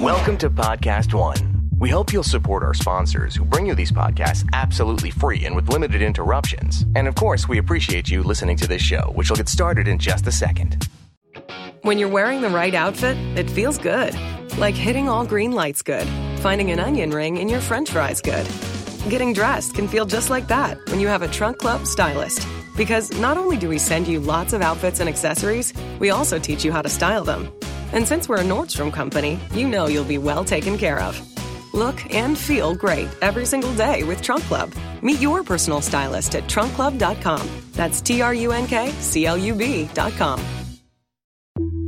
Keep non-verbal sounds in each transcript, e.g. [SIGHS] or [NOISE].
Welcome to Podcast One. We hope you'll support our sponsors who bring you these podcasts absolutely free and with limited interruptions. And of course, we appreciate you listening to this show, which will get started in just a second. When you're wearing the right outfit, it feels good. Like hitting all green lights good. Finding an onion ring in your french fries good. Getting dressed can feel just like that when you have a Trunk Club stylist. Because not only do we send you lots of outfits and accessories, we also teach you how to style them. And since we're a Nordstrom company, you know you'll be well taken care of. Look and feel great every single day with Trunk Club. Meet your personal stylist at trunkclub.com. That's T R U N K C L U B.com.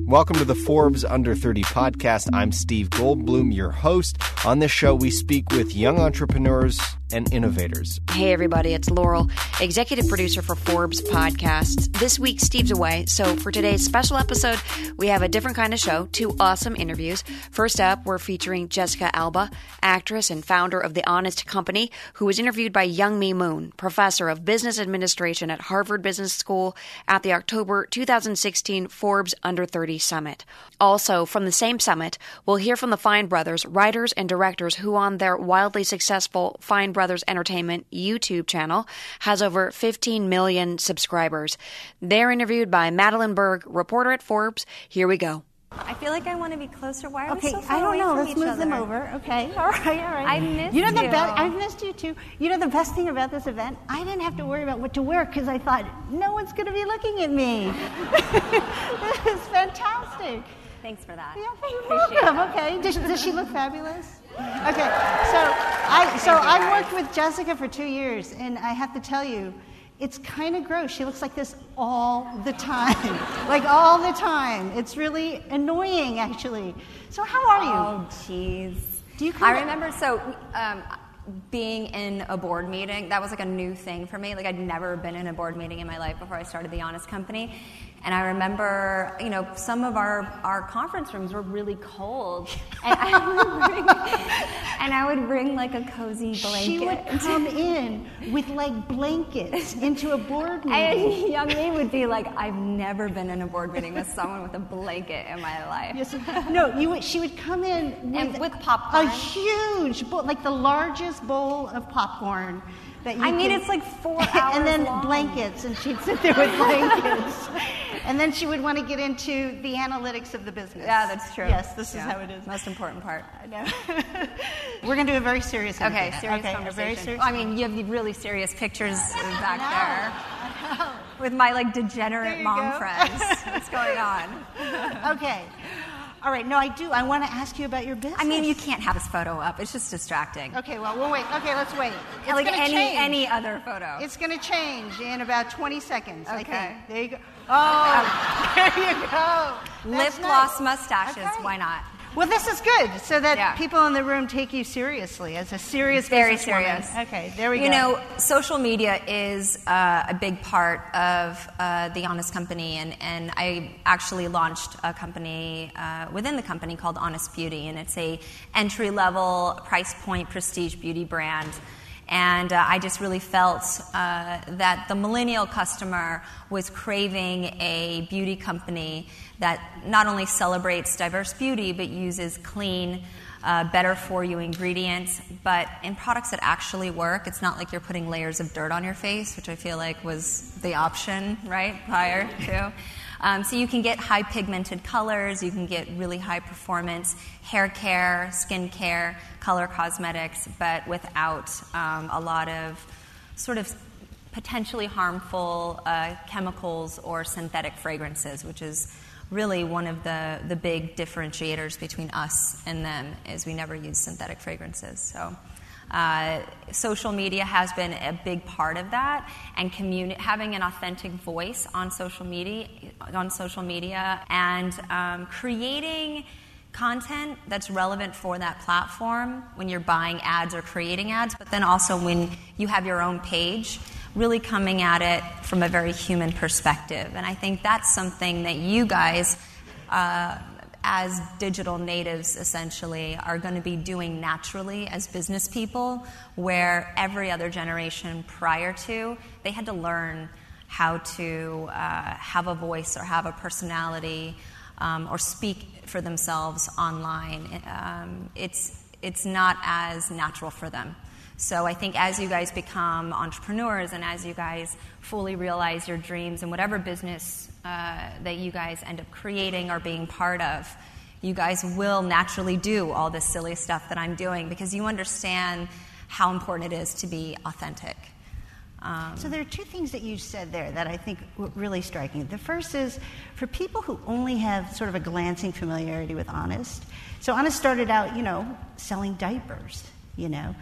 Welcome to the Forbes Under 30 podcast. I'm Steve Goldblum, your host. On this show, we speak with young entrepreneurs and innovators. Hey, everybody, it's Laurel, executive producer for Forbes Podcasts. This week, Steve's away, so for today's special episode, we have a different kind of show, two awesome interviews. First up, we're featuring Jessica Alba, actress and founder of The Honest Company, who was interviewed by Youngme Moon, professor of business administration at Harvard Business School at the October 2016 Forbes Under 30 Summit. Also, from the same summit, we'll hear from the Fine Brothers, writers and directors who, on their wildly successful Fine Brothers Entertainment YouTube channel, has over 15 million subscribers. They're interviewed by Madeline Berg, reporter at Forbes. Here we go. I feel like I want to be closer. Why are Okay, we so far I don't away know. from Let's each move other? them over. Okay, [LAUGHS] all right, all right. I missed you. Know the you. best. I've missed you too. You know the best thing about this event? I didn't have to worry about what to wear because I thought no one's going to be looking at me. [LAUGHS] this is fantastic. Thanks for that. Yeah, you're Appreciate welcome. that. Okay, does, does she look fabulous? Okay, so I so I've worked with Jessica for two years, and I have to tell you, it's kind of gross. She looks like this all the time, [LAUGHS] like all the time. It's really annoying, actually. So how are you? Oh, jeez. Do you I remember so um, being in a board meeting. That was like a new thing for me. Like I'd never been in a board meeting in my life before I started the Honest Company. And I remember, you know, some of our, our conference rooms were really cold, [LAUGHS] [LAUGHS] and I would bring, and I would bring like a cozy blanket. She would come [LAUGHS] in with like blankets into a board meeting. And Youngme would be like, I've never been in a board meeting with someone with a blanket in my life. Yes, no, you would, she would come in with, And with popcorn. a huge bowl, like the largest bowl of popcorn. That you I mean, could- it's like four hours [LAUGHS] and then long. blankets, and she'd sit there with [LAUGHS] blankets, and then she would want to get into the analytics of the business. Yeah, that's true. Yes, this Yeah, is how it is. Most important part. I know. [LAUGHS] We're going to do a very serious. Okay, serious okay, a conversation. very serious. I mean, you have the really serious pictures back I there with my like degenerate mom go. friends. What's going on? okay. All right. No, I do. I want to ask you about your business. I mean, you can't have this photo up. It's just distracting. Okay. Well, we'll wait. Okay, let's wait. It's like gonna any change. any other photo. It's going to change in about 20 seconds, I Okay. think. There you go. Oh, [LAUGHS] [LAUGHS] there you go. Lip That's gloss, mustaches. Okay. Why not? Well, this is good, so that Yeah. people in the room take you seriously as a serious Very serious. Okay, there we you go. You know, social media is uh, a big part of uh, the Honest Company, and, and I actually launched a company uh, within the company called Honest Beauty, and it's a entry level, price point, prestige beauty brand. And uh, I just really felt uh, that the millennial customer was craving a beauty company that not only celebrates diverse beauty but uses clean, uh, better for you ingredients, but in products that actually work. It's not like you're putting layers of dirt on your face, which I feel like was the option, right, prior to. Um, so you can get high pigmented colors, you can get really high performance hair care, skin care, color cosmetics, but without um, a lot of sort of potentially harmful uh, chemicals or synthetic fragrances, which is really one of the, the big differentiators between us and them is we never use synthetic fragrances. So uh, social media has been a big part of that, and communi- having an authentic voice on social media, on social media, and um, creating content that's relevant for that platform when you're buying ads or creating ads, but then also when you have your own page, really coming at it from a very human perspective. And I think that's something that you guys. Uh, as digital natives, essentially, are going to be doing naturally as business people, where every other generation prior to, they had to learn how to uh, have a voice or have a personality um, or speak for themselves online, um, it's, it's not as natural for them. So I think as you guys become entrepreneurs and as you guys fully realize your dreams and whatever business uh, that you guys end up creating or being part of, you guys will naturally do all this silly stuff that I'm doing because you understand how important it is to be authentic. Um, so there are two things that you said there that I think were really striking. The first is for people who only have sort of a glancing familiarity with Honest. So Honest started out, you know, selling diapers, you know,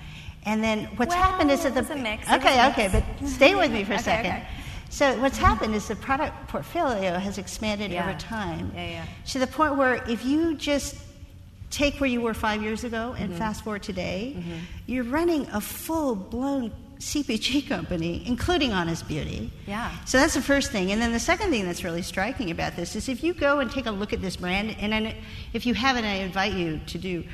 and then what's well, happened is that the mix. okay, okay, but stay with me for a [LAUGHS] okay, second. Okay. So what's happened is the product portfolio has expanded yeah. over time yeah, yeah. to the point where if you just take where you were five years ago and mm-hmm. fast forward today, mm-hmm. you're running a full blown CPG [LAUGHS] company, including Honest Beauty. Yeah. So that's the first thing. And then the second thing that's really striking about this is if you go and take a look at this brand, and I, if you haven't, I invite you to do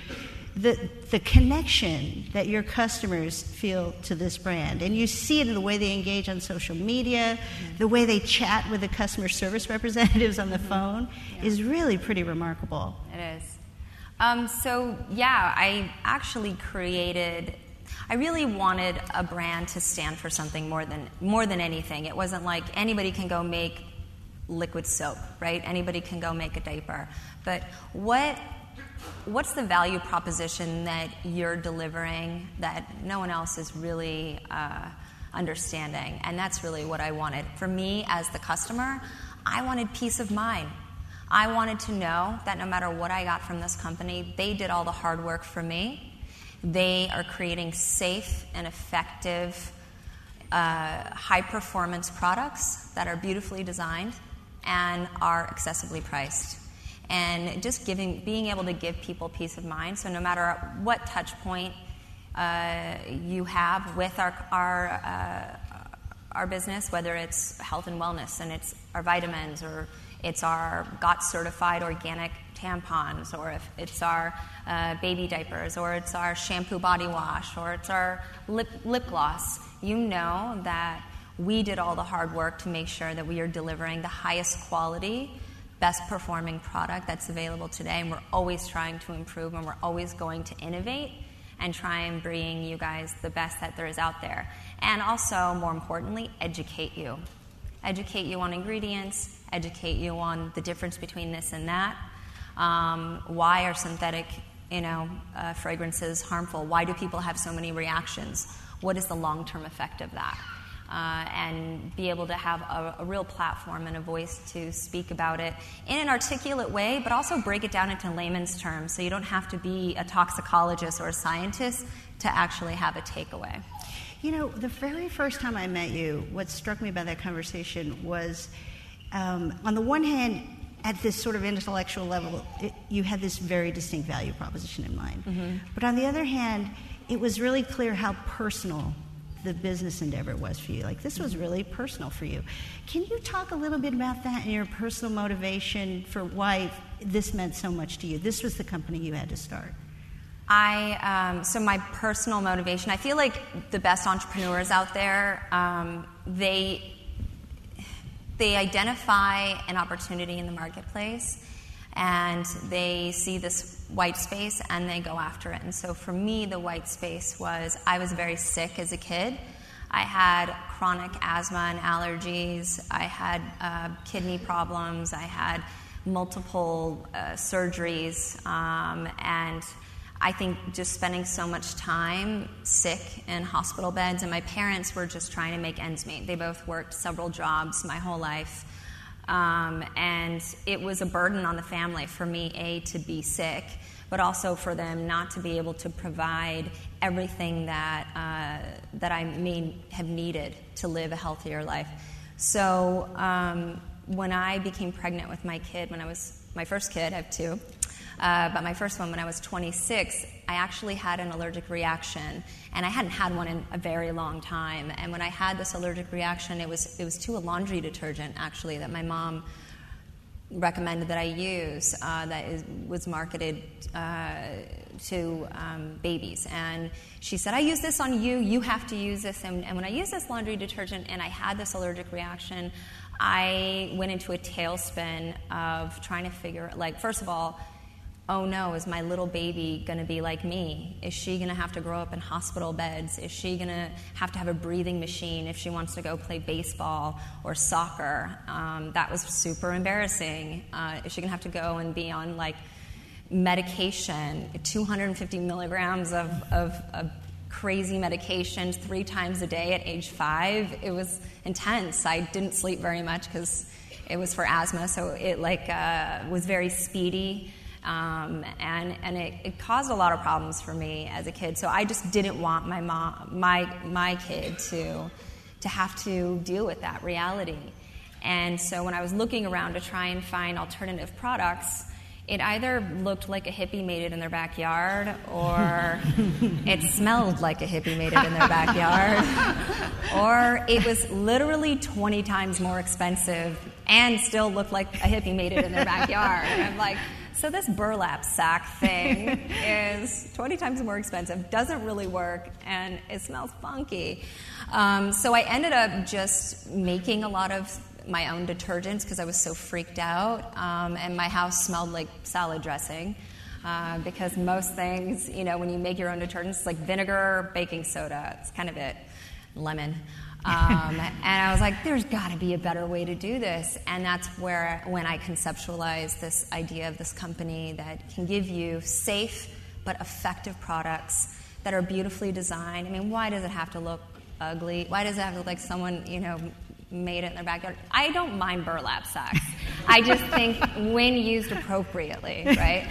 the, the connection that your customers feel to this brand. And you see it in the way they engage on social media, mm-hmm. the way they chat with the customer service [LAUGHS] representatives on the mm-hmm. phone yeah. is really pretty remarkable. It is. Um, so, yeah, I actually created. I really wanted a brand to stand for something more than more than anything. It wasn't like anybody can go make liquid soap, right? Anybody can go make a diaper. But what what's the value proposition that you're delivering that no one else is really uh, understanding? And that's really what I wanted. For me, as the customer, I wanted peace of mind. I wanted to know that no matter what I got from this company, they did all the hard work for me. They are creating safe and effective, uh, high performance products that are beautifully designed and are accessibly priced and just giving, being able to give people peace of mind. So no matter what touch point uh, you have with our, our, uh, our business, whether it's health and wellness and it's our vitamins or it's our GOT certified organic tampons, or if it's our uh, baby diapers, or it's our shampoo body wash, or it's our lip, lip gloss, you know that we did all the hard work to make sure that we are delivering the highest quality best performing product that's available today, and we're always trying to improve and we're always going to innovate and try and bring you guys the best that there is out there. And also, more importantly, educate you. Educate you on ingredients, educate you on the difference between this and that. Um, why are synthetic you know, uh, fragrances harmful? Why do people have so many reactions? What is the long term effect of that? Uh, and be able to have a, a, real platform and a voice to speak about it in an articulate way, but also break it down into layman's terms so you don't have to be a toxicologist or a scientist to actually have a takeaway. You know, the very first time I met you, what struck me about that conversation was um, on the one hand, at this sort of intellectual level, it, you had this very distinct value proposition in mind. Mm-hmm. But on the other hand, it was really clear how personal the business endeavor was for you. Like this was really personal for you. Can you talk a little bit about that and your personal motivation for why this meant so much to you? This was the company you had to start. I um, so my personal motivation. I feel like the best entrepreneurs out there, um, they they identify an opportunity in the marketplace and they see this white space and they go after it. And so for me, the white space was I was very sick as a kid. I had chronic asthma and allergies. I had uh, kidney problems. I had multiple uh, surgeries. Um, and I think just spending so much time sick in hospital beds, and my parents were just trying to make ends meet. They both worked several jobs my whole life. Um, and it was a burden on the family for me, A, to be sick, but also for them not to be able to provide everything that, uh, that I may have needed to live a healthier life. So um, when I became pregnant with my kid, when I was my first kid, I have two, uh, but my first one, when I was 26, I actually had an allergic reaction, and I hadn't had one in a very long time. And when I had this allergic reaction, it was it was to a laundry detergent actually that my mom recommended that I use uh, that is, was marketed uh, to um, babies. And she said, I use this on you, you have to use this. And, and when I used this laundry detergent and I had this allergic reaction, I went into a tailspin of trying to figure, like, first of all, oh no, is my little baby going to be like me? Is she going to have to grow up in hospital beds? Is she going to have to have a breathing machine if she wants to go play baseball or soccer? Um, that was super embarrassing. Uh, is she going to have to go and be on like medication, 250 milligrams of, of, of crazy medication three times a day at age five? It was intense. I didn't sleep very much because it was for asthma, so it like uh, was very speedy. Um, and and it, it, caused a lot of problems for me as a kid. So I just didn't want my mom, my my kid to to have to deal with that reality. And so when I was looking around to try and find alternative products, it either looked like a hippie made it in their backyard or [LAUGHS] it smelled like a hippie made it in their backyard or it was literally 20 times more expensive and still looked like a hippie made it in their backyard. And I'm like, so this burlap sack thing [LAUGHS] is 20 times more expensive, doesn't really work, and it smells funky. Um, so I ended up just making a lot of my own detergents because I was so freaked out, um, and my house smelled like salad dressing. Uh, because most things, you know, when you make your own detergents, like vinegar, baking soda, it's kind of it, lemon. Um, and I was like, there's got to be a better way to do this. And that's where, when I conceptualized this idea of this company that can give you safe but effective products that are beautifully designed. I mean, why does it have to look ugly? Why does it have to look like someone, you know, made it in their backyard? I don't mind burlap sacks. I just think when used appropriately, right?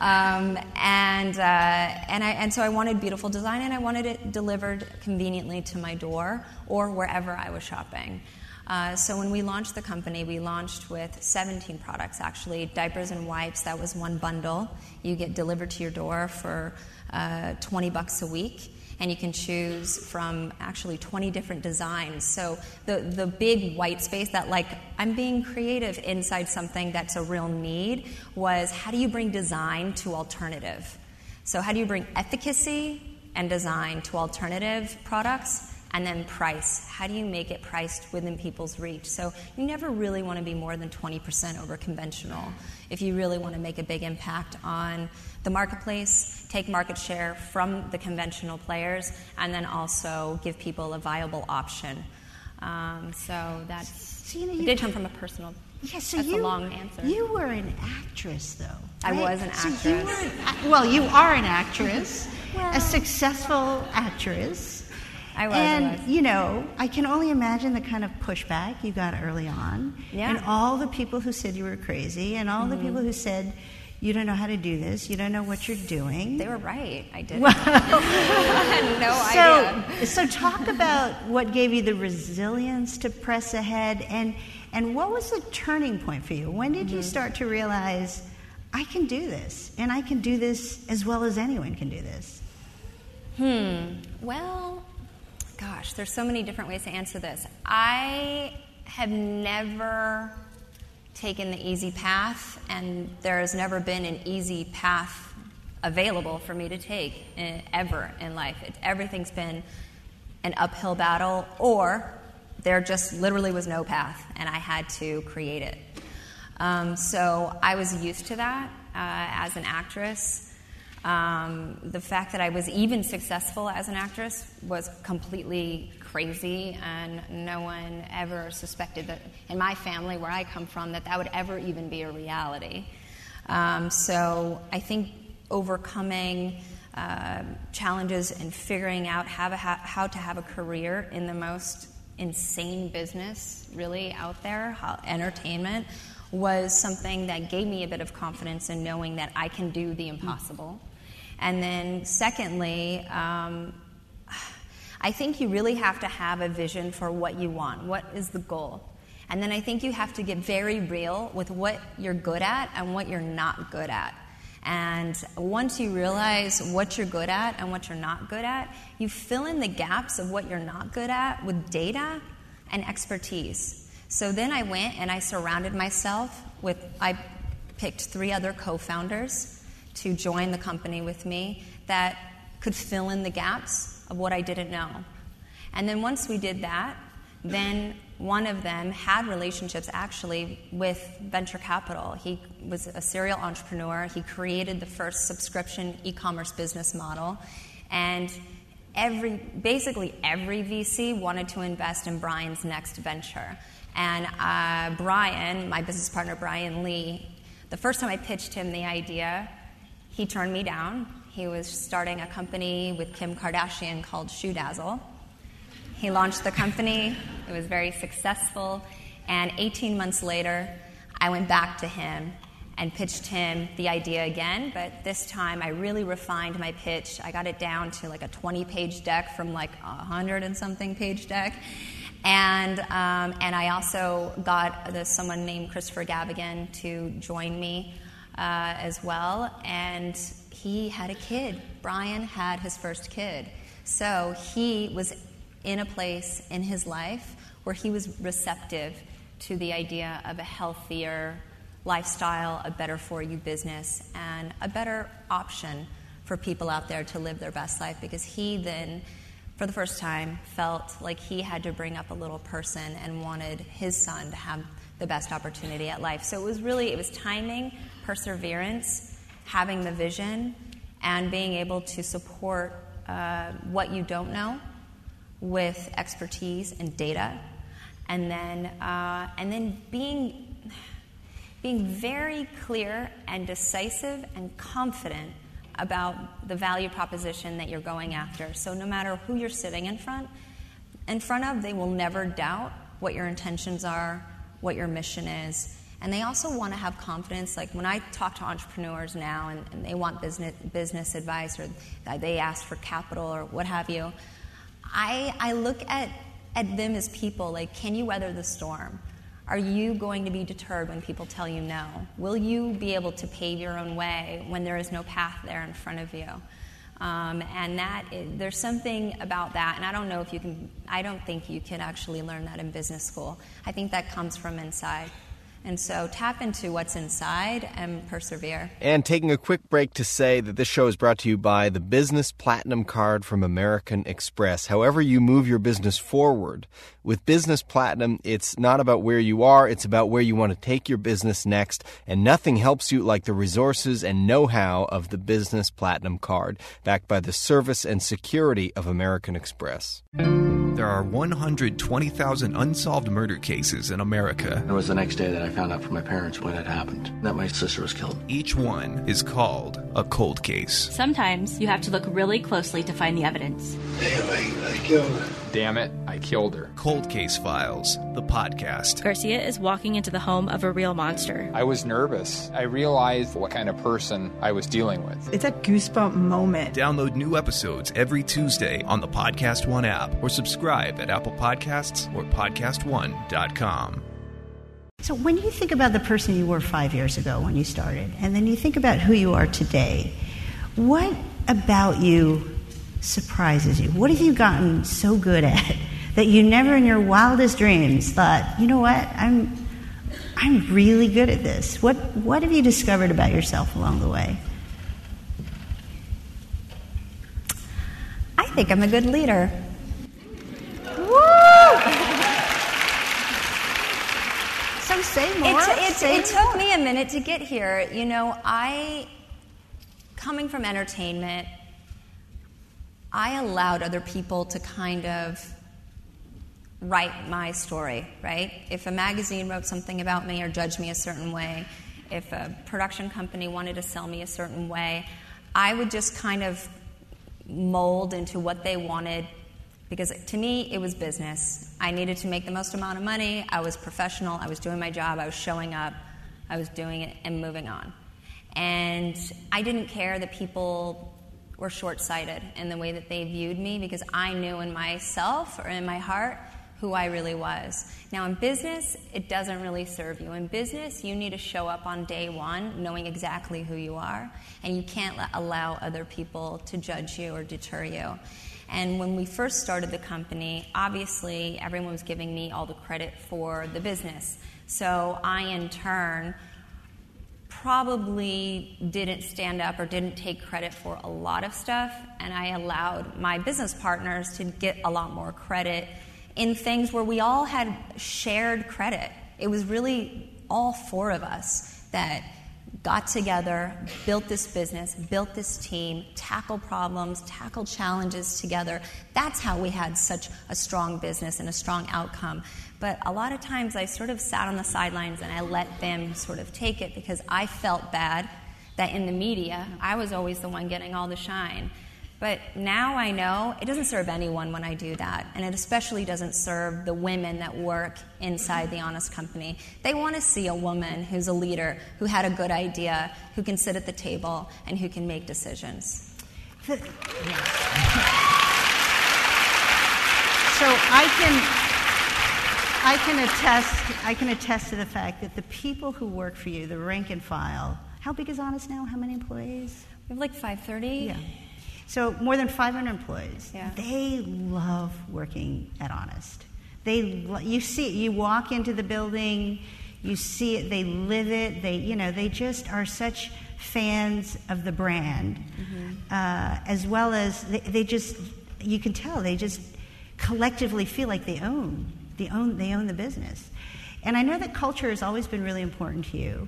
Um, and, uh, and, I, and so I wanted beautiful design and I wanted it delivered conveniently to my door or wherever I was shopping. Uh, so when we launched the company, we launched with 17 products actually diapers and wipes, that was one bundle. You get delivered to your door for uh, 20 bucks a week and you can choose from actually 20 different designs. So the, the big white space that like I'm being creative inside something that's a real need was how do you bring design to alternative? So how do you bring efficacy and design to alternative products? and then price. How do you make it priced within people's reach? So you never really want to be more than 20% over conventional if you really want to make a big impact on the marketplace, take market share from the conventional players, and then also give people a viable option. Um, so that's so, you know, you did come from a personal. Yeah, so that's you, a long answer. You were an actress, though. Right? I was an actress. So you were, well, you are an actress, [LAUGHS] well, a successful actress. I was. And, I was. you know, I can only imagine the kind of pushback you got early on. Yeah. And all the people who said you were crazy, and all mm-hmm. the people who said, you don't know how to do this, you don't know what you're doing. They were right. I didn't. Well, [LAUGHS] no [LAUGHS] so, idea. So, talk about what gave you the resilience to press ahead, and, and what was the turning point for you? When did mm-hmm. you start to realize, I can do this, and I can do this as well as anyone can do this? Hmm. Well, gosh, there's so many different ways to answer this. I have never taken the easy path, and there has never been an easy path available for me to take ever in life. It, everything's been an uphill battle, or there just literally was no path, and I had to create it. Um, so I was used to that uh, as an actress. Um, the fact that I was even successful as an actress was completely crazy, and no one ever suspected that in my family, where I come from, that that would ever even be a reality. Um, so I think overcoming uh, challenges and figuring out how to, ha- how to have a career in the most insane business really out there, how, entertainment, was something that gave me a bit of confidence in knowing that I can do the impossible. And then, secondly, um, I think you really have to have a vision for what you want. What is the goal? And then I think you have to get very real with what you're good at and what you're not good at. And once you realize what you're good at and what you're not good at, you fill in the gaps of what you're not good at with data and expertise. So then I went and I surrounded myself with, I picked three other co founders to join the company with me that could fill in the gaps of what I didn't know. And then once we did that, then one of them had relationships actually with venture capital. He was a serial entrepreneur. He created the first subscription e commerce business model. And every, basically every VC wanted to invest in Brian's next venture. And uh, Brian, my business partner, Brian Lee, the first time I pitched him the idea, he turned me down. He was starting a company with Kim Kardashian called ShoeDazzle. He launched the company, it was very successful, and 18 months later, I went back to him and pitched him the idea again, but this time I really refined my pitch. I got it down to like a 20 page deck from like a 100 and something page deck. And, um, and I also got the, someone named Christopher Gavigan to join me uh, as well. And he had a kid. Brian had his first kid. So he was in a place in his life where he was receptive to the idea of a healthier lifestyle, a better for you business, and a better option for people out there to live their best life because he then for the first time felt like he had to bring up a little person and wanted his son to have the best opportunity at life so it was really it was timing perseverance having the vision and being able to support uh, what you don't know with expertise and data and then uh, and then being being very clear and decisive and confident about the value proposition that you're going after. So no matter who you're sitting in front in front of, they will never doubt what your intentions are, what your mission is. And they also want to have confidence. Like when I talk to entrepreneurs now and, and they want business, business advice or they ask for capital or what have you, I, I look at, at them as people like, can you weather the storm? Are you going to be deterred when people tell you no? Will you be able to pave your own way when there is no path there in front of you? Um, and that is, there's something about that, and I don't know if you can. I don't think you can actually learn that in business school. I think that comes from inside. And so tap into what's inside and persevere. And taking a quick break to say that this show is brought to you by the Business Platinum Card from American Express. However, you move your business forward, with Business Platinum, it's not about where you are, it's about where you want to take your business next. And nothing helps you like the resources and know how of the Business Platinum Card, backed by the service and security of American Express. There are 120,000 unsolved murder cases in America. It was the next day that I found out from my parents what had happened that my sister was killed. Each one is called a cold case. Sometimes you have to look really closely to find the evidence. Damn, I, I killed her. Damn it, I killed her. Cold Case Files, the podcast. Garcia is walking into the home of a real monster. I was nervous. I realized what kind of person I was dealing with. It's a goosebump moment. Download new episodes every Tuesday on the Podcast One app or subscribe at Apple Podcasts or PodcastOne.com. So, when you think about the person you were five years ago when you started, and then you think about who you are today, what about you surprises you? What have you gotten so good at [LAUGHS] that you never in your wildest dreams thought, you know what, I'm, I'm really good at this? What, what have you discovered about yourself along the way? I think I'm a good leader. Say more. It, it, say it took me a minute to get here. You know, I, coming from entertainment, I allowed other people to kind of write my story, right? If a magazine wrote something about me or judged me a certain way, if a production company wanted to sell me a certain way, I would just kind of mold into what they wanted because to me it was business. I needed to make the most amount of money. I was professional. I was doing my job. I was showing up. I was doing it and moving on. And I didn't care that people were short sighted in the way that they viewed me because I knew in myself or in my heart who I really was. Now, in business, it doesn't really serve you. In business, you need to show up on day one knowing exactly who you are, and you can't allow other people to judge you or deter you. And when we first started the company, obviously everyone was giving me all the credit for the business. So I, in turn, probably didn't stand up or didn't take credit for a lot of stuff, and I allowed my business partners to get a lot more credit in things where we all had shared credit. It was really all four of us that got together, built this business, built this team, tackled problems, tackled challenges together. That's how we had such a strong business and a strong outcome. But a lot of times I sort of sat on the sidelines and I let them sort of take it because I felt bad that in the media I was always the one getting all the shine. But now I know it doesn't serve anyone when I do that, and it especially doesn't serve the women that work inside the Honest Company. They want to see a woman who's a leader, who had a good idea, who can sit at the table, and who can make decisions. So I can. I can attest. I can attest to the fact that the people who work for you, the rank and file. How big is Honest now? How many employees? We have like 530. Yeah. So more than 500 employees. Yeah. They love working at Honest. They, you see, you walk into the building, you see it, they live it. They, you know, they just are such fans of the brand, mm-hmm. uh, as well as they, they just, you can tell they just collectively feel like they own, they own, they own the business. And I know that culture has always been really important to you.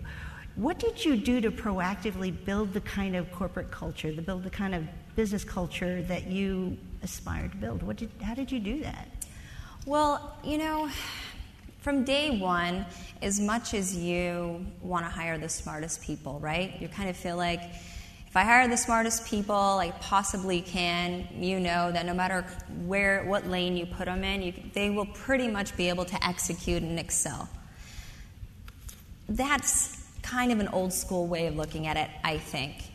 What did you do to proactively build the kind of corporate culture, to build the kind of business culture that you aspire to build? What did, how did you do that? Well, you know, from day one, as much as you want to hire the smartest people, right? You kind of feel like if I hire the smartest people I possibly can, you know that no matter where, what lane you put them in, you, they will pretty much be able to execute and excel. That's kind of an old school way of looking at it, I think.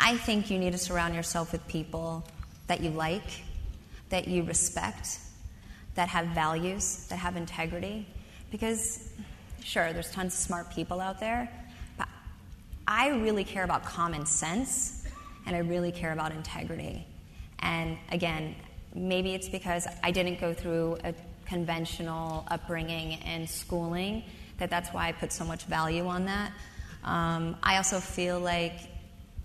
I think you need to surround yourself with people that you like, that you respect, that have values, that have integrity. Because, sure, there's tons of smart people out there, but I really care about common sense and I really care about integrity. And again, maybe it's because I didn't go through a conventional upbringing and schooling that that's why I put so much value on that. Um, I also feel like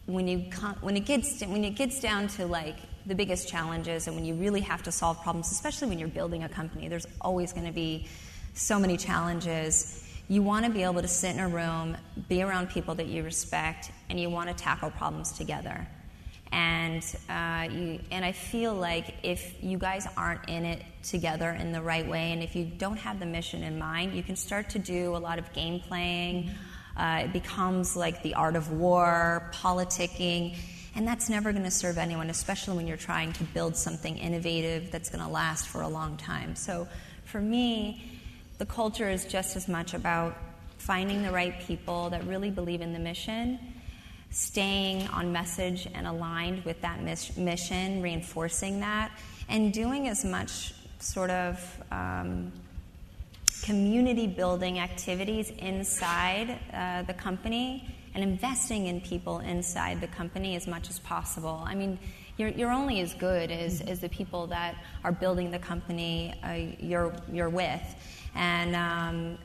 when you when it gets when it gets down to like the biggest challenges and when you really have to solve problems, especially when you're building a company, there's always going to be so many challenges. You want to be able to sit in a room, be around people that you respect, and you want to tackle problems together. And uh, you, and I feel like if you guys aren't in it together in the right way, and if you don't have the mission in mind, you can start to do a lot of game playing. Mm-hmm uh, it becomes like the art of war, politicking, and that's never going to serve anyone, especially when you're trying to build something innovative that's going to last for a long time. So for me, the culture is just as much about finding the right people that really believe in the mission, staying on message and aligned with that mission, reinforcing that, and doing as much sort of um, community building activities inside uh, the company and investing in people inside the company as much as possible. I mean, you're, you're only as good as, as the people that are building the company uh, you're, you're with. And um,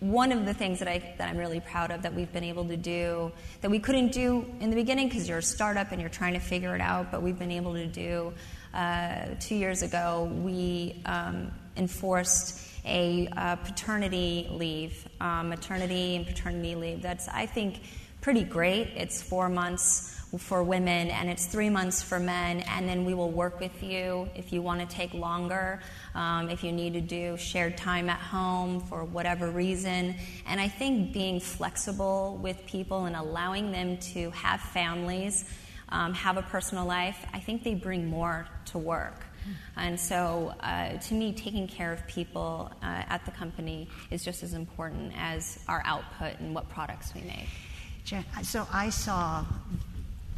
one of the things that, I, that I'm really proud of that we've been able to do that we couldn't do in the beginning because you're a startup and you're trying to figure it out, but we've been able to do uh, two years ago, we um, enforced a uh, paternity leave, um, maternity and paternity leave. That's, I think, pretty great. It's four months for women and it's three months for men, and then we will work with you if you want to take longer, um, if you need to do shared time at home for whatever reason. And I think being flexible with people and allowing them to have families, um, have a personal life, I think they bring more to work. And so, uh, to me, taking care of people uh, at the company is just as important as our output and what products we make. So, I saw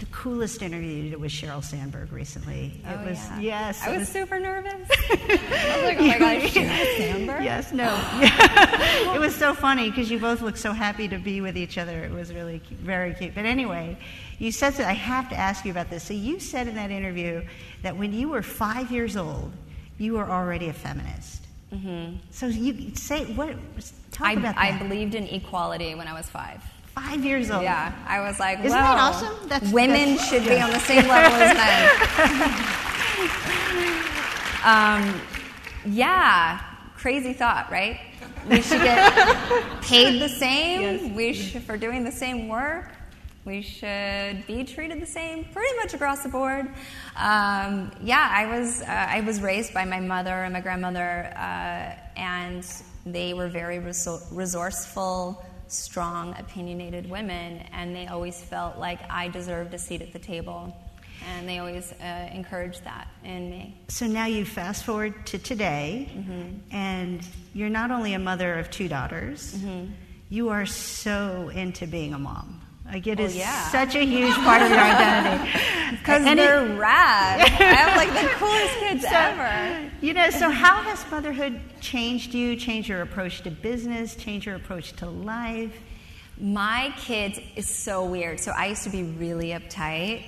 the coolest interview you did with Sheryl Sandberg recently. It oh, was yeah. yes. I was, was super nervous. [LAUGHS] I was like, oh my gosh, [LAUGHS] Sheryl Sandberg. Yes, no. [LAUGHS] it was so funny because you both looked so happy to be with each other. It was really cute, very cute. But anyway, you said that I have to ask you about this. So you said in that interview that when you were five years old, you were already a feminist. Mm-hmm. So you say what? Talk I, about that. I believed in equality when I was five. Five years old. Yeah, I was like, Isn't well, that awesome? That's, women that's, should yeah. be on the same level as men. [LAUGHS] um, Yeah, crazy thought, right? We should get paid the same. Yes. We should, for doing the same work. We should be treated the same, pretty much across the board. Um, yeah, I was uh, I was raised by my mother and my grandmother, uh, and they were very resourceful, strong, opinionated women, and they always felt like I deserved a seat at the table and they always uh, encourage that in me. So now you fast forward to today, mm-hmm. and you're not only a mother of two daughters, mm-hmm. you are so into being a mom. Like it oh, is yeah. such a huge part of your identity. [LAUGHS] Because they're it, rad. [LAUGHS] I have like the coolest kids so, ever. You know, so how has motherhood changed you, changed your approach to business, changed your approach to life? My kids is so weird. So I used to be really uptight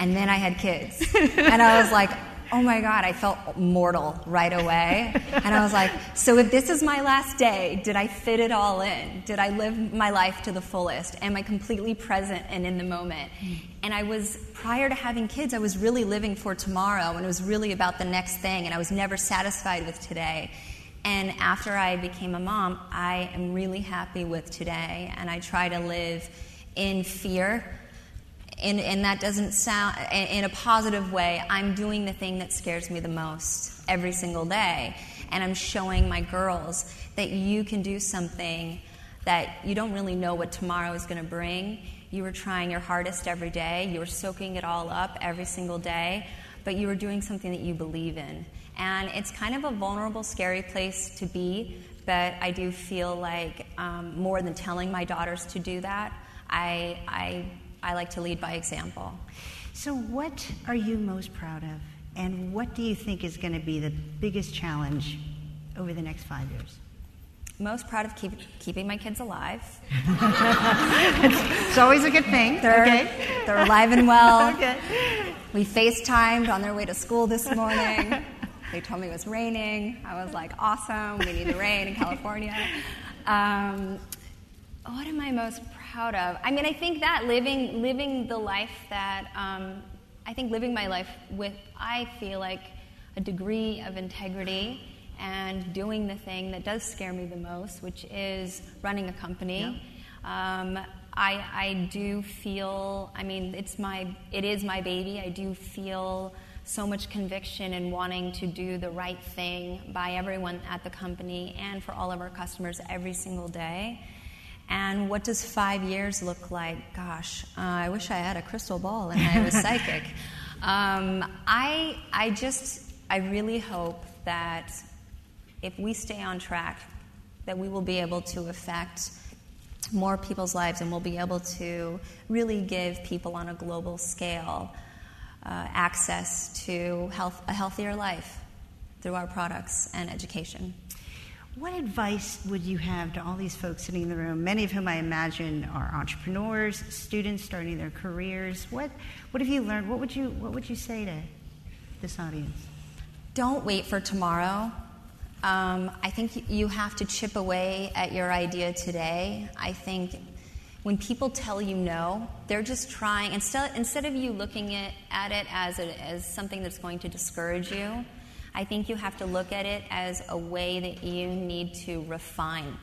and then I had kids. and I was like, oh my God, I felt mortal right away. And I was like, so if this is my last day, did I fit it all in? Did I live my life to the fullest? Am I completely present and in the moment? And I was, prior to having kids, I was really living for tomorrow, and it was really about the next thing, and I was never satisfied with today. And after I became a mom, I am really happy with today, and I try to live in fear and, and that doesn't sound in a positive way i'm doing the thing that scares me the most every single day. And i'm showing my girls that you can do something that you don't really know what tomorrow is going to bring. You were trying your hardest every day. You were soaking it all up every single day but you were doing something that you believe in. And it's kind of a vulnerable scary place to be but i do feel like um, more than telling my daughters to do that I, I I like to lead by example. So, what are you most proud of? And what do you think is going to be the biggest challenge over the next five years? Most proud of keep, keeping my kids alive. it's, always a good thing. They're, okay. they're alive and well. okay. We FaceTimed on their way to school this morning. They told me it was raining. I was like, awesome, we need the rain in California. Um, what am I most proud of? I mean, I think that living living the life that um, I think living my life with, I feel like a degree of integrity and doing the thing that does scare me the most, which is running a company. Yeah. Um, I, I do feel. I mean, it's my it is my baby. I do feel so much conviction in wanting to do the right thing by everyone at the company and for all of our customers every single day. And what does five years look like? Gosh, uh, I wish I had a crystal ball and I was [LAUGHS] psychic. Um, I, I just, I really hope that if we stay on track, that we will be able to affect more people's lives and we'll be able to really give people on a global scale uh, access to health, a healthier life through our products and education. What advice would you have to all these folks sitting in the room, many of whom I imagine are entrepreneurs, students starting their careers? What, what have you learned? What would you, what would you say to this audience? Don't wait for tomorrow. Um, I think you have to chip away at your idea today. I think when people tell you no, they're just trying, instead, instead of you looking at, at it as, a, as something that's going to discourage you, I think you have to look at it as a way that you need to refine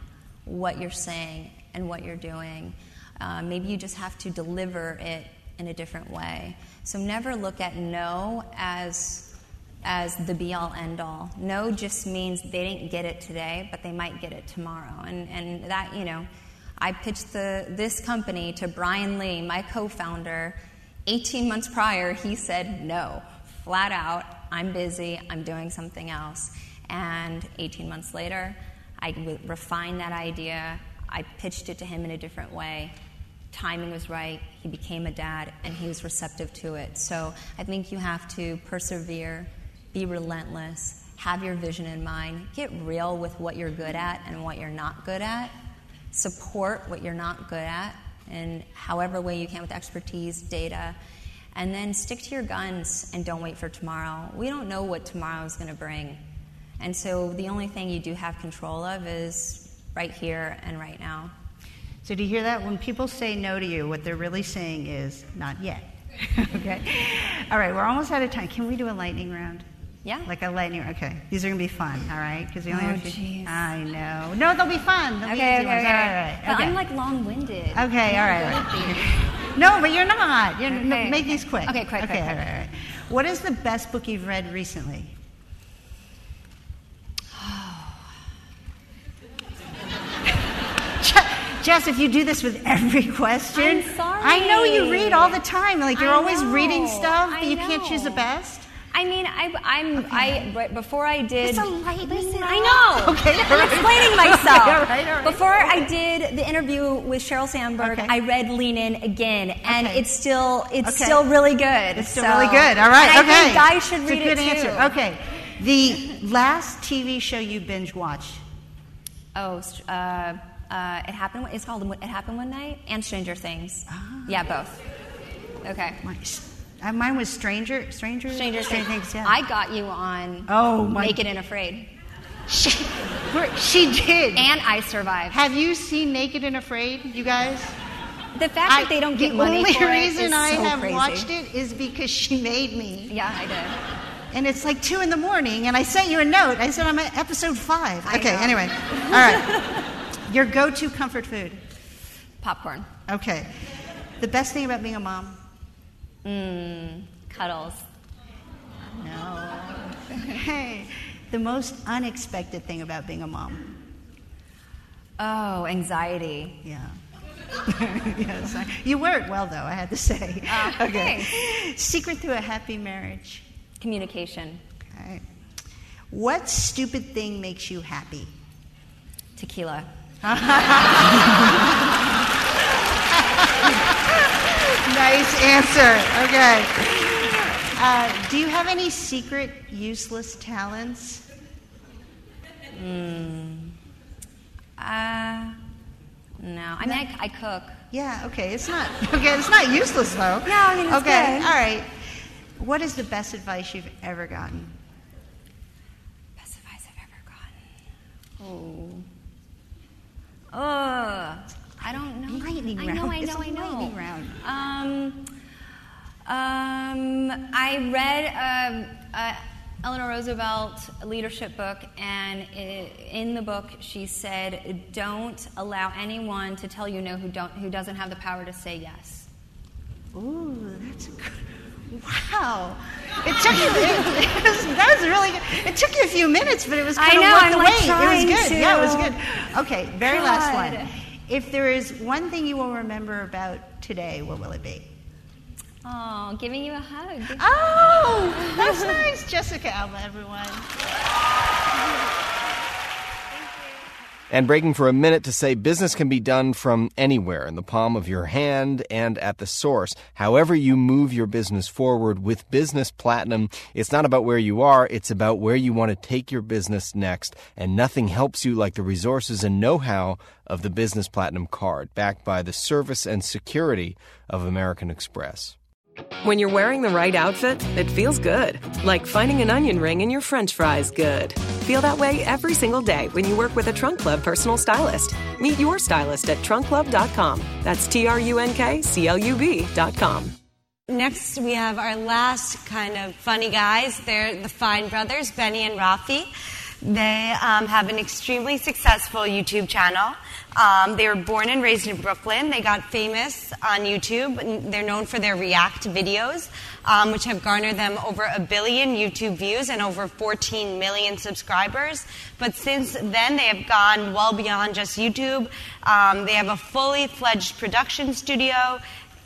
what you're saying and what you're doing. Uh, maybe you just have to deliver it in a different way. So never look at no as as the be all end all. No just means they didn't get it today, but they might get it tomorrow. And and that, you know, I pitched the this company to Brian Lee, my co-founder, 18 months prior, he said no, flat out. I'm busy, I'm doing something else. And 18 months later, I refined that idea, I pitched it to him in a different way. Timing was right, he became a dad, and he was receptive to it. So I think you have to persevere, be relentless, have your vision in mind, get real with what you're good at and what you're not good at, support what you're not good at in however way you can with expertise, data, and then stick to your guns and don't wait for tomorrow. We don't know what tomorrow is going to bring. And so the only thing you do have control of is right here and right now. So, do you hear that? When people say no to you, what they're really saying is not yet. [LAUGHS] okay? All right, we're almost out of time. Can we do a lightning round? Yeah. Like a lightning. Okay. These are gonna be fun. All right. Because we only Oh, have. jeez. I know. No, they'll be fun. They'll be Okay, easy okay, okay. All right. All right. But okay. I'm like long-winded. Okay, all right, [LAUGHS] all Don't right. be. No, but you're not. You're, Okay. make these quick. Okay, quick, Okay, quick, all quick. right, all right. What is the best book you've read recently? [SIGHS] Je- Jess, if you do this with every question, I'm sorry. I know you read all the time. Like you're always reading stuff, but you can't choose the best. I mean, I, I'm. I right before I did. It's a lightning Listen, round. I know. [LAUGHS] [LAUGHS] Okay, I'm right. explaining [LAUGHS] myself. Okay, all right, all right. Before I did the interview with Sheryl Sandberg, Okay. I read Lean In again, and Okay. it's still it's Okay. still really good. It's still So- really good. All right. and okay. I think guys should It's read a good it too. answer. Okay. The last TV show you binge watched. Oh, uh, uh, it happened. It's called It Happened One Night and Stranger Things. Ah. Yeah, both. Okay. My, uh, mine was Stranger. Stranger. Stranger Stranger Things. Yeah. I got you on Oh, my- Naked and Afraid, She, she did. and I survived. Have you seen Naked and Afraid, you guys? The fact that they don't get the money only for reason it is I so have crazy. watched it is because she made me. Yeah, I did. And it's like two in the morning, and I sent you a note. I said I'm at episode five. I okay, know. anyway. All right. [LAUGHS] Your go to comfort food. Popcorn. Okay. The best thing about being a mom? Mmm. Cuddles. No. [LAUGHS] Hey, the most unexpected thing about being a mom? Oh, anxiety. Yeah. [LAUGHS] yes, I- you work well, though, I had to say. Ah, okay. Secret to a happy marriage. Communication. Okay. What stupid thing makes you happy? Tequila. [LAUGHS] nice answer. Okay. Uh, do you have any secret useless talents? Mm. Uh, no. I mean, I, I cook. Yeah. Okay. It's not. [LAUGHS] Okay. It's not useless though. No, I mean, it's okay. good. All right. What is the best advice you've ever gotten? Best advice I've ever gotten. Oh. Ugh. I don't know. Lightning I know, I know, a I know. lightning round. Um, um, I read um, uh, Eleanor Roosevelt leadership book, and i in the book she said, "Don't allow anyone to tell you no who don't who doesn't have the power to say yes." Ooh, that's a good. Wow. It took you. It, it was, that was really good. It took you a few minutes, but it was I kind know, of worth I'm, the like, wait. It was good. to. Yeah, it was good. Okay, very last one. If there is one thing you will remember about today, what will it be? Oh, giving you a hug. Oh, that's nice. Jessica Alba, everyone. And breaking for a minute to say business can be done from anywhere in the palm of your hand and at the source. However, you move your business forward with Business Platinum, it's not about where you are, it's about where you want to take your business next. And nothing helps you like the resources and know how of the Business Platinum card, backed by the service and security of American Express. When you're wearing the right outfit, it feels good. Like finding an onion ring in your french fries good. Feel that way every single day when you work with a Trunk Club personal stylist. Meet your stylist at trunkclub.com. That's T R U N K C L U B.com. Next, we have our last kind of funny guys. They're the Fine Brothers, Benny and Rafi. They um, have an extremely successful YouTube channel. Um, they were born and raised in Brooklyn. They got famous on YouTube. They're known for their React videos, um, which have garnered them over a billion YouTube views and over 14 million subscribers. But since then, they have gone well beyond just YouTube. Um, they have a fully fledged production studio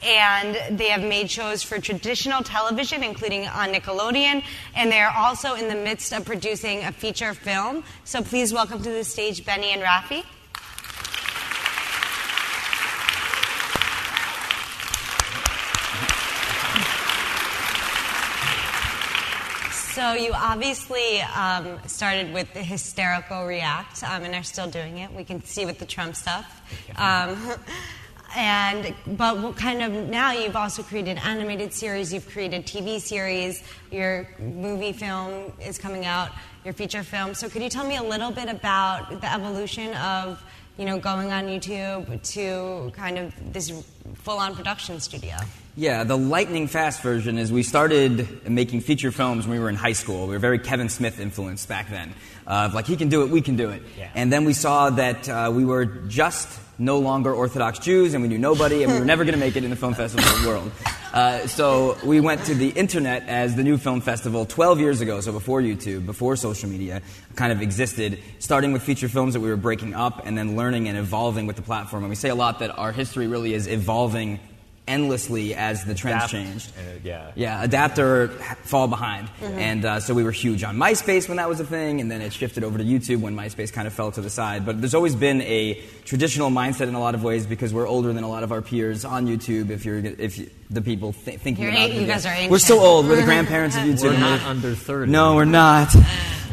and they have made shows for traditional television, including on Nickelodeon, and they are also in the midst of producing a feature film. So please welcome to the stage Benny and Rafi. So you obviously um, started with the hysterical react, um, and are still doing it. We can see with the Trump stuff. Um, [LAUGHS] and but what kind of now you've also created animated series, you've created TV series, your movie film is coming out, your feature film. So could you tell me a little bit about the evolution of you know going on YouTube to kind of this full-on production studio. Yeah, the lightning fast version is we started making feature films when we were in high school. We were very Kevin Smith influenced back then. Uh, like, he can do it, we can do it. Yeah. And then we saw that uh, we were just no longer Orthodox Jews and we knew nobody and we were never going to make it in the film festival world. Uh, so we went to the internet as the new film festival 12 years ago, so before YouTube, before social media kind of existed, starting with feature films that we were breaking up and then learning and evolving with the platform. And we say a lot that our history really is evolving endlessly as the trends Adapt, changed. uh, yeah. Yeah, adapt or fall behind. And uh, so we were huge on MySpace when that was a thing, and then it shifted over to YouTube when MySpace kind of fell to the side. But there's always been a traditional mindset in a lot of ways because we're older than a lot of our peers on YouTube. If you're, if you, the people th- thinking You're about a- it, you guys are we're so old. We're the [LAUGHS] grandparents of YouTube. We're not under 30. No, we're not.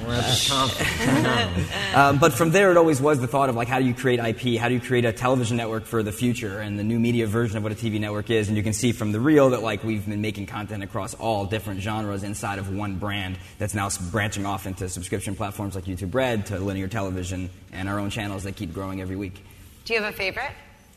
We're at the conference. Um, but from there, it always was the thought of like, how do you create IP? How do you create a television network for the future and the new media version of what a TV network is? And you can see from the reel that like we've been making content across all different genres inside of one brand that's now branching off into subscription platforms like YouTube Red to linear television and our own channels that keep growing every week. Do you have a favorite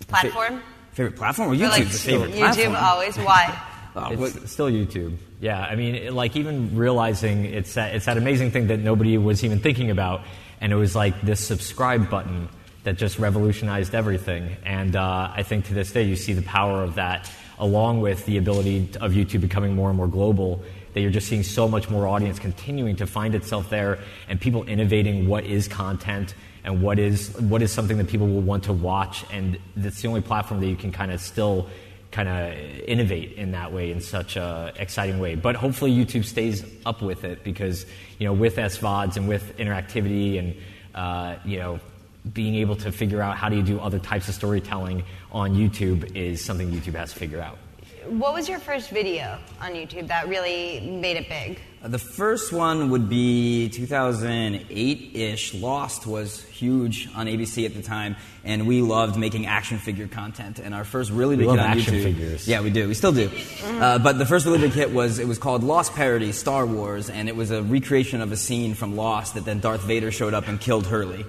platform? Favorite platform or Or, YouTube? like, the favorite YouTube platform. always. Why? Uh, It's what- still YouTube. Yeah, I mean, it- like even realizing it's that, it's that amazing thing that nobody was even thinking about, and it was like this subscribe button that just revolutionized everything. And uh, I think to this day, you see the power of that, along with the ability of YouTube becoming more and more global. That you're just seeing so much more audience continuing to find itself there, and people innovating what is content and what is what is something that people will want to watch. And that's the only platform that you can kind of still kind of innovate in that way in such a exciting way. But hopefully YouTube stays up with it because you know with SVODs and with interactivity and uh, you know being able to figure out how do you do other types of storytelling on YouTube is something YouTube has to figure out. What was your first video on YouTube that really made it big? Uh, The first one would be 2008 ish. Lost was huge on ABC at the time, and we loved making action figure content. And our first really We big love hit on action YouTube. figures. Yeah, we do. We still do. [LAUGHS] Uh, but the first really big hit was it was called Lost Parody Star Wars, and it was a recreation of a scene from Lost that then Darth Vader showed up and killed Hurley.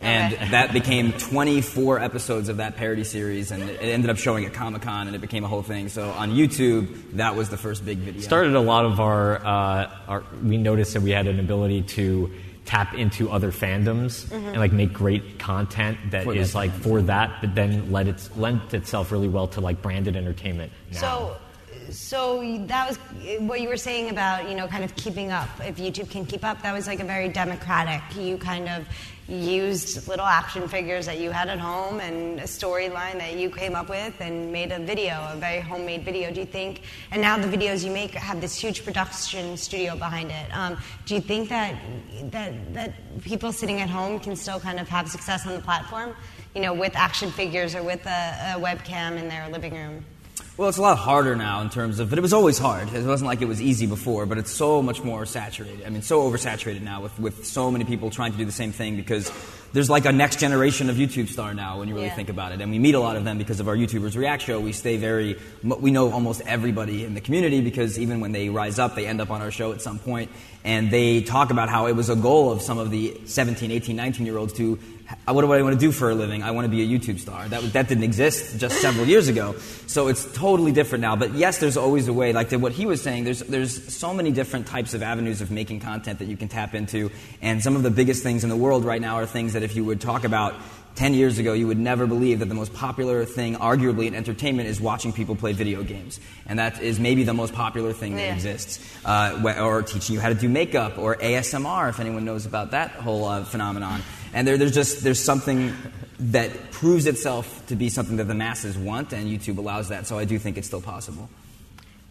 And Okay. that became 24 episodes of that parody series, and it ended up showing at Comic Con, and it became a whole thing. So on YouTube, that was the first big video. Started a lot of our, uh, our we noticed that we had an ability to tap into other fandoms and like make great content that For is that like for that, but then let it lent itself really well to like branded entertainment. Now. So, so that was what you were saying about you know kind of keeping up. If YouTube can keep up, that was like a very democratic. You kind of used little action figures that you had at home and a storyline that you came up with and made a video, a very homemade video. Do you think? And now the videos you make have this huge production studio behind it. Um, do you think that that that people sitting at home can still kind of have success on the platform? You know, with action figures or with a, a webcam in their living room. Well, it's a lot harder now in terms of, but it was always hard. It wasn't like it was easy before, but it's so much more saturated. I mean, so oversaturated now with, with so many people trying to do the same thing because there's like a next generation of YouTube star now when you really Yeah. think about it. And we meet a lot of them because of our YouTubers React show. We stay very, we know almost everybody in the community because even when they rise up, they end up on our show at some point. And they talk about how it was a goal of some of the 17, 18, 19 year olds to what do I want to do for a living? I want to be a YouTube star. That, that didn't exist just several years ago. So it's totally different now. But yes, there's always a way. Like what he was saying, there's, there's so many different types of avenues of making content that you can tap into. And some of the biggest things in the world right now are things that if you would talk about 10 years ago, you would never believe that the most popular thing, arguably in entertainment, is watching people play video games. And that is maybe the most popular thing that Yeah. exists. Uh, or teaching you how to do makeup, or ASMR, if anyone knows about that whole uh, phenomenon. And there, there's just there's something that proves itself to be something that the masses want, and YouTube allows that. So I do think it's still possible.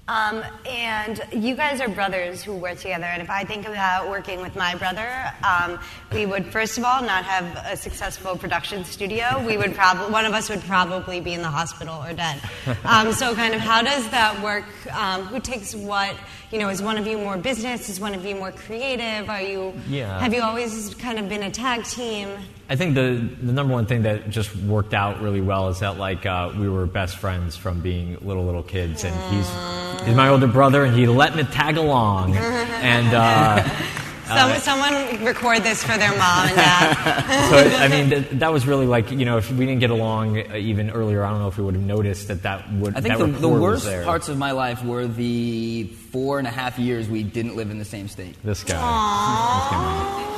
Um, and you guys are brothers who work together. And if I think about working with my brother, um, we would first of all not have a successful production studio. We would probably one of us would probably be in the hospital or dead. Um, so, kind of, how does that work? Um, who takes what? You know, is one of you more business? Is one of you more creative? Are you? Yeah. Have you always kind of been a tag team? I think the, the number one thing that just worked out really well is that like uh, we were best friends from being little little kids, and he's he's my older brother, and he let me tag along, [LAUGHS] and uh, Some, Uh, someone record this for their mom and dad. [LAUGHS] so I mean, th- that was really like you know, if we didn't get along uh, even earlier, I don't know if we would have noticed that that would. I think that the, the worst there. parts of my life were the four and a half years we didn't live in the same state. This guy. This guy.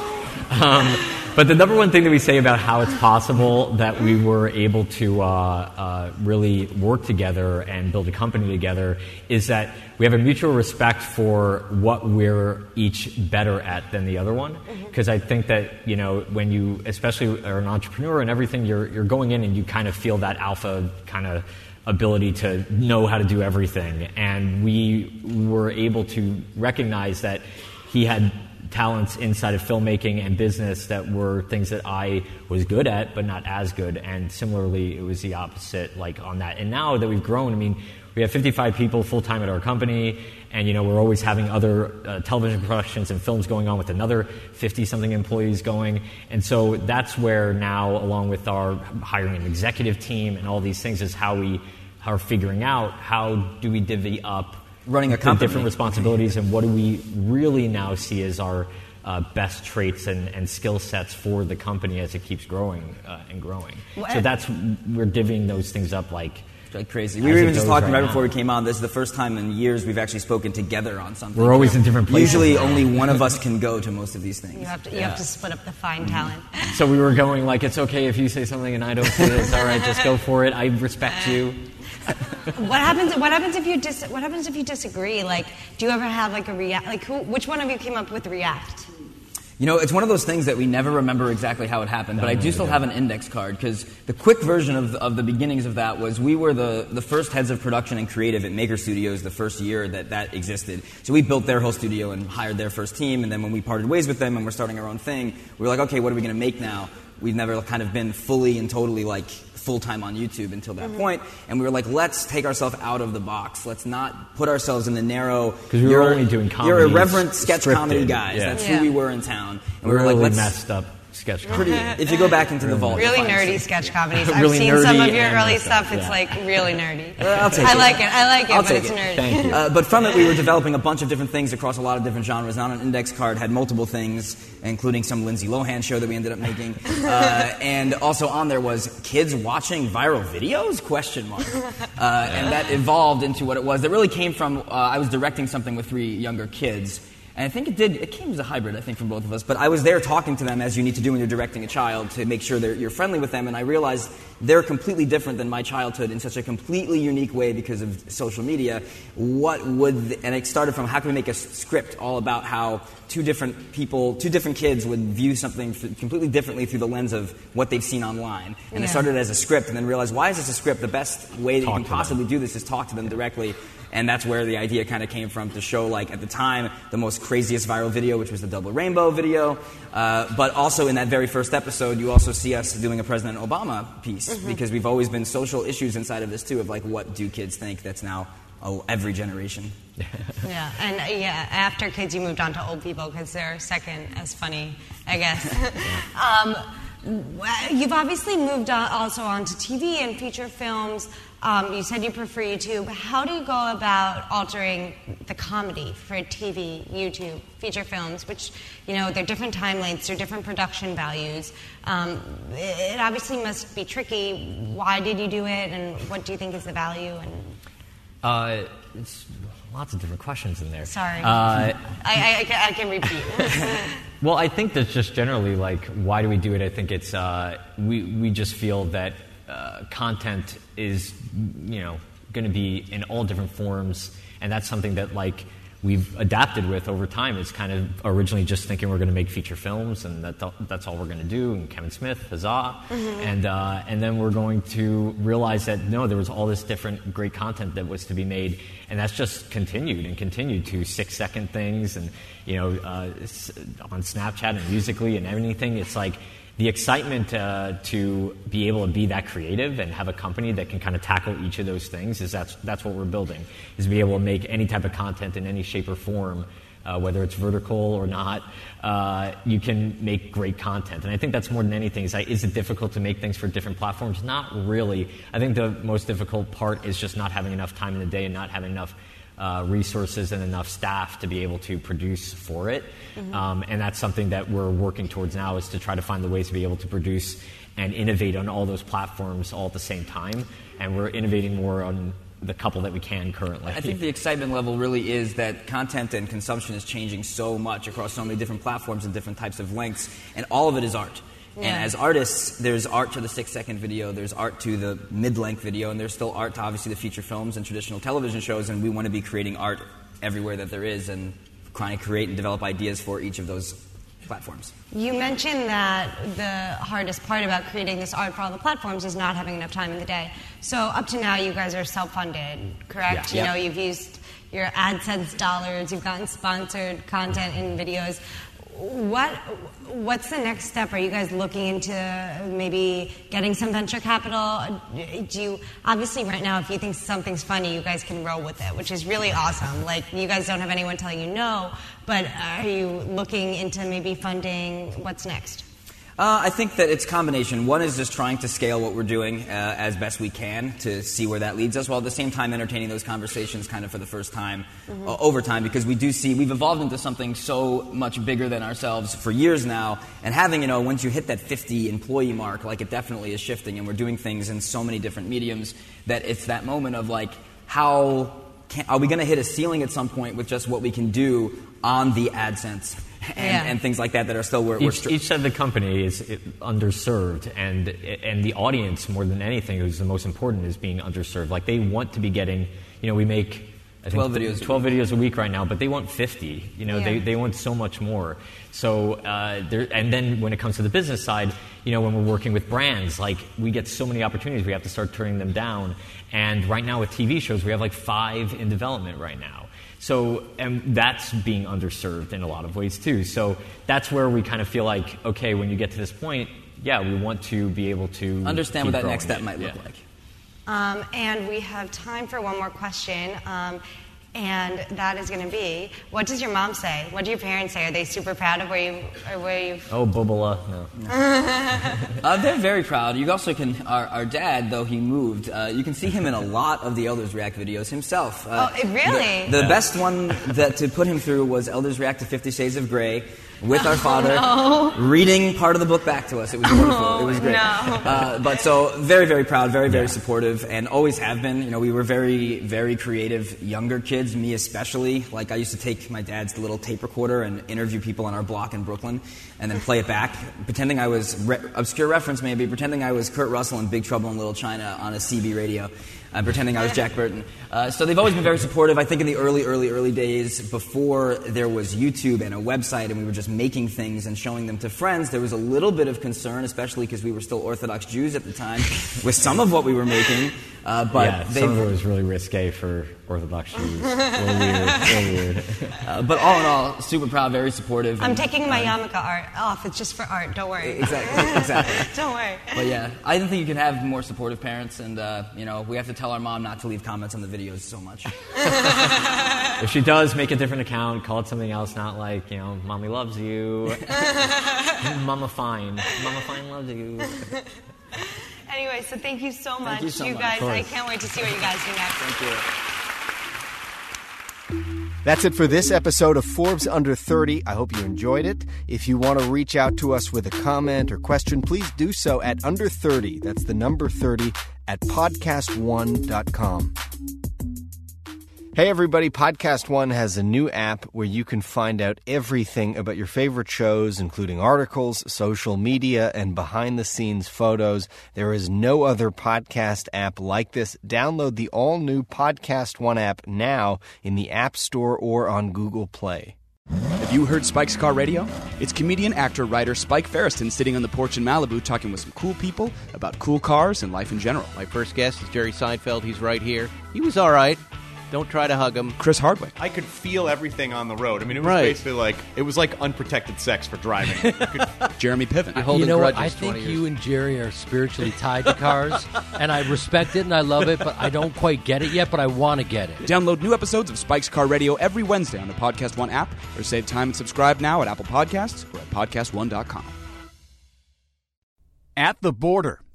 Um, but the number one thing that we say about how it's possible that we were able to uh, uh, really work together and build a company together is that we have a mutual respect for what we're each better at than the other one. Because I think that you know when you, especially are an entrepreneur and everything, you're you're going in and you kind of feel that alpha kind of ability to know how to do everything. And we were able to recognize that he had talents inside of filmmaking and business that were things that I was good at, but not as good. And similarly, it was the opposite, like on that. And now that we've grown, I mean, we have 55 people full time at our company, and you know we're always having other uh, television productions and films going on with another 50 something employees going. And so that's where now, along with our hiring an executive team and all these things, is how we are figuring out how do we divvy up Running a the company. different responsibilities and what do we really now see as our uh, best traits and, and skill sets for the company as it keeps growing uh, and growing. Well, so that's we're divvying those things up like like crazy. We were even just talking right right before we came on. This is the first time in years we've actually spoken together on something. We're always in different places Usually, only one of us can go to most of these things. You have to, you Yeah. have to split up the fine talent. So we were going like it's okay if you say something and I don't say it. It's all right. Just go for it. I respect [LAUGHS] you. What happens? What happens if you dis, What happens if you disagree? Like, do you ever have like a react? Like, who? Which one of you came up with react? You know, it's one of those things that we never remember exactly how it happened, but I do still have an index card because the quick version of the, of the beginnings of that was we were the, the first heads of production and creative at Maker Studios the first year that that existed. So we built their whole studio and hired their first team, and then when we parted ways with them and we're starting our own thing, we were like, okay, what are we going to make now? We've never kind of been fully and totally like full time on YouTube until that mm-hmm. point, and we were like, let's take ourselves out of the box. Let's not put ourselves in the narrow. 'Cause we were you're- only doing comedy. You're irreverent sketch comedy guys. yeah. That's Yeah. who we were in town, and we We're were like, really let's messed up sketch pretty. If you go back into the vault, Really nerdy some- sketch comedies. [LAUGHS] I've Really seen some of your early messed up, stuff. It's yeah. like really nerdy. [LAUGHS] I'll take I it. like it. I like it, I'll but take it's it. nerdy. Thank you. Uh, but from it, we were [LAUGHS] developing a bunch of different things across a lot of different genres. On an index card, had multiple things, including some Lindsay Lohan show that we ended up making, uh, and also on there was kids watching viral videos? Question mark. Uh, and that evolved into what it was. That really came from uh, I was directing something with three younger kids. And I think it did, it came as a hybrid, I think, from both of us. But I was there talking to them as you need to do when you're directing a child to make sure that you're friendly with them. And I realized they're completely different than my childhood in such a completely unique way because of social media. What would, th- and it started from how can we make a script all about how two different people, two different kids would view something completely differently through the lens of what they've seen online. And I Yeah. started as a script and then realized why is this a script? The best way that Talk you can to them. possibly do this is talk to them directly. And that's where the idea kind of came from to show, like, at the time, the most craziest viral video, which was the double rainbow video. Uh, but also in that very first episode, you also see us doing a President Obama piece because we've always been social issues inside of this, too, of like, what do kids think that's now oh, every generation. [LAUGHS] Yeah, and uh, yeah, after kids, you moved on to old people because they're second as funny, I guess. [LAUGHS] um, you've obviously moved on, also on to TV and feature films. Um, you said you prefer YouTube. How do you go about altering the comedy for TV, YouTube, feature films, which, you know, they're different time lengths, they're different production values. Um, it obviously must be tricky. Why did you do it, and what do you think is the value? And Uh, it's lots of different questions in there. sorry, Uh, I, I, I can- I can repeat. [LAUGHS] Well, I think that's just generally like why do we do it? I think it's uh, we we just feel that uh, content is you know going to be in all different forms, and that's something that like we've adapted with over time. It's kind of originally just thinking we're going to make feature films, and that that's all we're going to do. And Kevin Smith, huzzah! And uh, and then we're going to realize that no, there was all this different great content that was to be made, and that's just continued and continued to six second things, and you know uh, on Snapchat and musical.ly and anything. It's like the excitement uh, to be able to be that creative and have a company that can kind of tackle each of those things is that's that's what we're building is be able to make any type of content in any shape or form uh, whether it's vertical or not uh, you can make great content and i think that's more than anything is is it difficult to make things for different platforms not really i think the most difficult part is just not having enough time in the day and not having enough uh, resources and enough staff to be able to produce for it. Mhm. Um, and that's something that we're working towards now is to try to find the ways to be able to produce and innovate on all those platforms all at the same time. And we're innovating more on the couple that we can currently. I think the excitement level really is that content and consumption is changing so much across so many different platforms and different types of lengths, and all of it is art. And Yeah. as artists, there's art to the six second video, there's art to the mid length video, and there's still art to obviously the feature films and traditional television shows, and we want to be creating art everywhere that there is and trying to create and develop ideas for each of those platforms. You mentioned that the hardest part about creating this art for all the platforms is not having enough time in the day. So up to now, you guys are self-funded, correct? Yeah. You know, you've used your AdSense dollars, you've gotten sponsored content in videos. What what's the next step? Are you guys looking into maybe getting some venture capital? Do you obviously right now, if you think something's funny, you guys can roll with it, which is really awesome. Like you guys don't have anyone telling you no, but are you looking into maybe funding? What's next? Uh, I think that it's a combination. One is just trying to scale what we're doing uh, as best we can to see where that leads us, while at the same time entertaining those conversations kind of for the first time Mhm. uh, over time, because we do see we've evolved into something so much bigger than ourselves for years now. And having, you know, once you hit that 50 employee mark, like it definitely is shifting, and we're doing things in so many different mediums that it's that moment of like, how can, are we going to hit a ceiling at some point with just what we can do on the AdSense and, Yeah. and things like that that are still where we're each, each side of the company is underserved, and and the audience more than anything is the most important is being underserved. Like they want to be getting, you know, we make. I think 12 videos a 12 videos a week right now, but they want 50. You know, they, Yeah. they want so much more. So, uh, there, and then when it comes to the business side, you know, when we're working with brands, like we get so many opportunities, we have to start turning them down. And right now with TV shows, we have like five in development right now. So, and that's being underserved in a lot of ways too. So that's where we kind of feel like, okay, when you get to this point, yeah, we want to be able to Understand keep what that growing next step it. might look Yeah. like. Um, and we have time for one more question. Um, and that is going to be, what does your mom say? What do your parents say? Are they super proud of where you, or where you? Oh, Bubala, no. [LAUGHS] Uh, they're very proud. You also can. Our, our dad, though he moved, uh, you can see him in a [LAUGHS] lot of the Elders React videos himself. Uh, Oh, really? The, the Yeah. best one that to put him through was Elders React to Fifty Shades of Grey with our [LAUGHS] Oh, father no. reading part of the book back to us. It was wonderful. Oh, it was great. no. Uh, but so very, very proud, very, very supportive, and always have been. You know, we were very, very creative younger kids. Me especially. Like I used to take my dad's little tape recorder and interview people on our block in Brooklyn, and then play it back, pretending I was re- obscure reference maybe, pretending I was Kurt Russell in Big Trouble in Little China on a CB radio. Uh, pretending I was Jack Burton. Uh, so they've always been very supportive. I think in the early, early, early days, before there was YouTube and a website and we were just making things and showing them to friends, there was a little bit of concern, especially because we were still Orthodox Jews at the time, with some of what we were making. Uh, but yeah, they've, some of it was really risque for Orthodox Jews. a weird, a weird. uh, but all in all, super proud, very supportive. I'm and, taking my uh, yarmulke art off. It's just for art. Don't worry. Exactly, exactly. [LAUGHS] Don't worry. But yeah, I don't think you can have more supportive parents, and uh, you know we have to tell our mom not to leave comments on the videos so much. [LAUGHS] if she does, make a different account, call it something else, not like, you know, mommy loves you, [LAUGHS] mama fine, mama fine loves you. Anyway, so thank you so much, you so much. guys. I can't wait to see what you guys do next. Thank you. That's it for this episode of Forbes Under 30. I hope you enjoyed it. If you want to reach out to us with a comment or question, please do so at under 30. That's the number 30 at podcast1.com. Hey everybody, Podcast One has a new app where you can find out everything about your favorite shows, including articles, social media, and behind the scenes photos. There is no other podcast app like this. Download the all new Podcast One app now in the App Store or on Google Play. Have you heard Spike's Car Radio? It's comedian, actor, writer Spike Feresten sitting on the porch in Malibu talking with some cool people about cool cars and life in general. My first guest is Jerry Seinfeld. He's right here. He was all right. Don't try to hug him. Chris Hardwick. I could feel everything on the road. I mean, it was Right. basically like it was like unprotected sex for driving. [LAUGHS] Jeremy Piven. holding you know what? grudges I think years. you and Jerry are spiritually tied to cars, [LAUGHS] and I respect it and I love it, but I don't quite get it yet, but I want to get it. Download new episodes of Spike's Car Radio every Wednesday on the Podcast One app, or save time and subscribe now at Apple Podcasts or at PodcastOne.com. At the Border,